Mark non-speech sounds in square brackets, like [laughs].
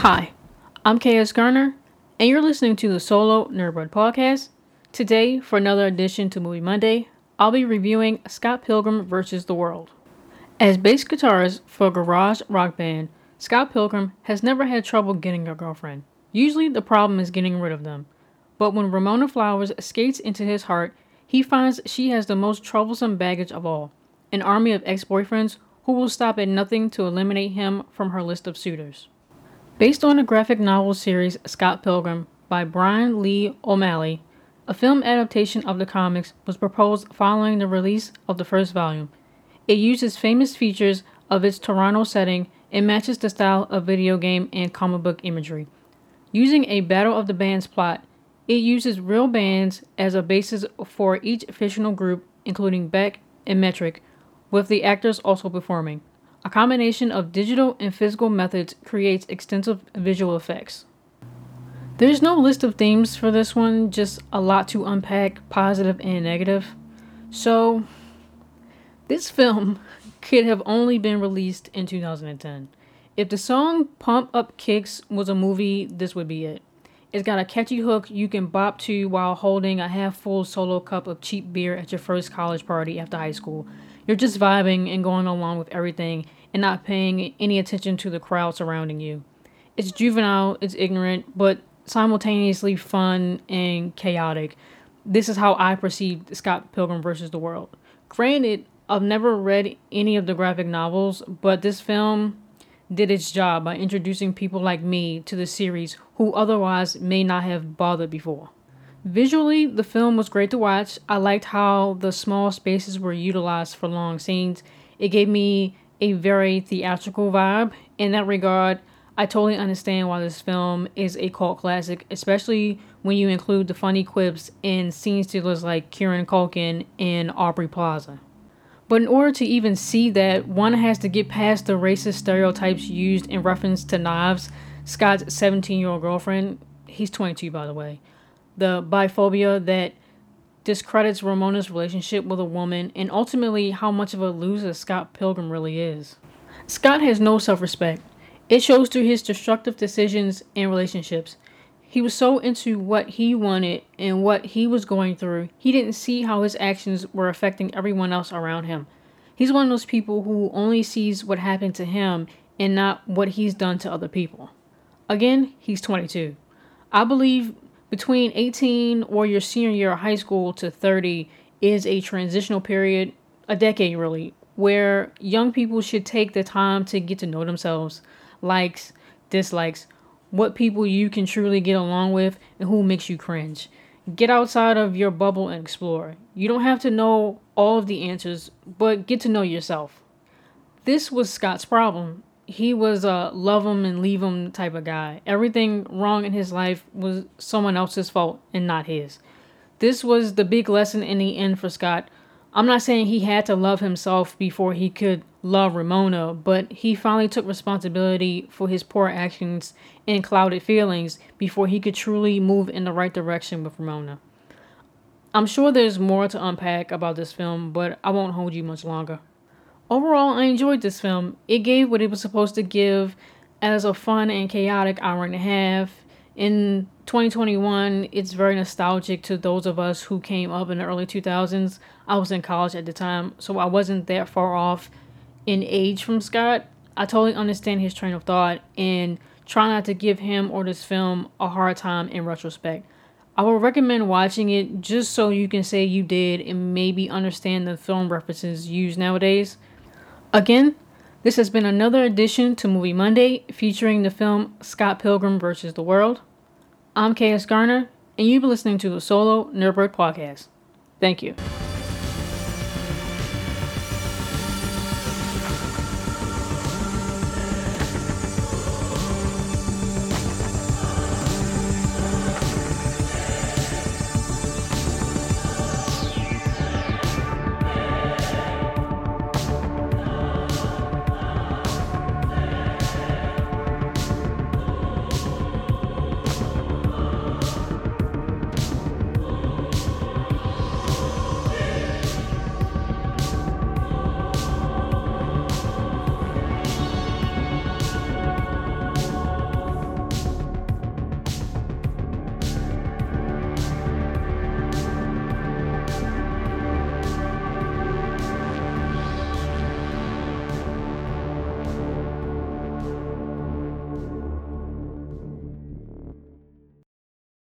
Hi, I'm KS Garner, and you're listening to the Solo Nerdbird podcast. Today, for another edition to Movie Monday, I'll be reviewing Scott Pilgrim vs. the World. As bass guitarist for a garage rock band, Scott Pilgrim has never had trouble getting a girlfriend. Usually, the problem is getting rid of them. But when Ramona Flowers skates into his heart, he finds she has the most troublesome baggage of all an army of ex boyfriends who will stop at nothing to eliminate him from her list of suitors. Based on the graphic novel series Scott Pilgrim by Bryan Lee O'Malley, a film adaptation of the comics was proposed following the release of the first volume. It uses famous features of its Toronto setting and matches the style of video game and comic book imagery. Using a Battle of the Bands plot, it uses real bands as a basis for each fictional group, including Beck and Metric, with the actors also performing. A combination of digital and physical methods creates extensive visual effects. There's no list of themes for this one, just a lot to unpack, positive and negative. So, this film [laughs] could have only been released in 2010. If the song Pump Up Kicks was a movie, this would be it. It's got a catchy hook you can bop to while holding a half full solo cup of cheap beer at your first college party after high school. You're just vibing and going along with everything and not paying any attention to the crowd surrounding you. It's juvenile, it's ignorant, but simultaneously fun and chaotic. This is how I perceived Scott Pilgrim vs. the World. Granted, I've never read any of the graphic novels, but this film did its job by introducing people like me to the series who otherwise may not have bothered before. Visually, the film was great to watch. I liked how the small spaces were utilized for long scenes. It gave me a very theatrical vibe. In that regard, I totally understand why this film is a cult classic, especially when you include the funny quips and scene stealers like Kieran Culkin and Aubrey Plaza. But in order to even see that, one has to get past the racist stereotypes used in reference to Knives, Scott's 17 year old girlfriend. He's 22, by the way. The biphobia that discredits Ramona's relationship with a woman, and ultimately how much of a loser Scott Pilgrim really is. Scott has no self respect. It shows through his destructive decisions and relationships. He was so into what he wanted and what he was going through, he didn't see how his actions were affecting everyone else around him. He's one of those people who only sees what happened to him and not what he's done to other people. Again, he's 22. I believe between 18 or your senior year of high school to 30 is a transitional period, a decade really, where young people should take the time to get to know themselves, likes, dislikes, what people you can truly get along with, and who makes you cringe. Get outside of your bubble and explore. You don't have to know all of the answers, but get to know yourself. This was Scott's problem. He was a love him and leave him type of guy. Everything wrong in his life was someone else's fault and not his. This was the big lesson in the end for Scott. I'm not saying he had to love himself before he could love Ramona, but he finally took responsibility for his poor actions and clouded feelings before he could truly move in the right direction with Ramona. I'm sure there's more to unpack about this film, but I won't hold you much longer. Overall, I enjoyed this film. It gave what it was supposed to give as a fun and chaotic hour and a half. In 2021, it's very nostalgic to those of us who came up in the early 2000s. I was in college at the time, so I wasn't that far off in age from Scott, I totally understand his train of thought and try not to give him or this film a hard time in retrospect. I would recommend watching it just so you can say you did and maybe understand the film references used nowadays. Again, this has been another edition to Movie Monday featuring the film Scott Pilgrim vs. the World. I'm KS Garner, and you've been listening to the Solo Nerdbird Podcast. Thank you.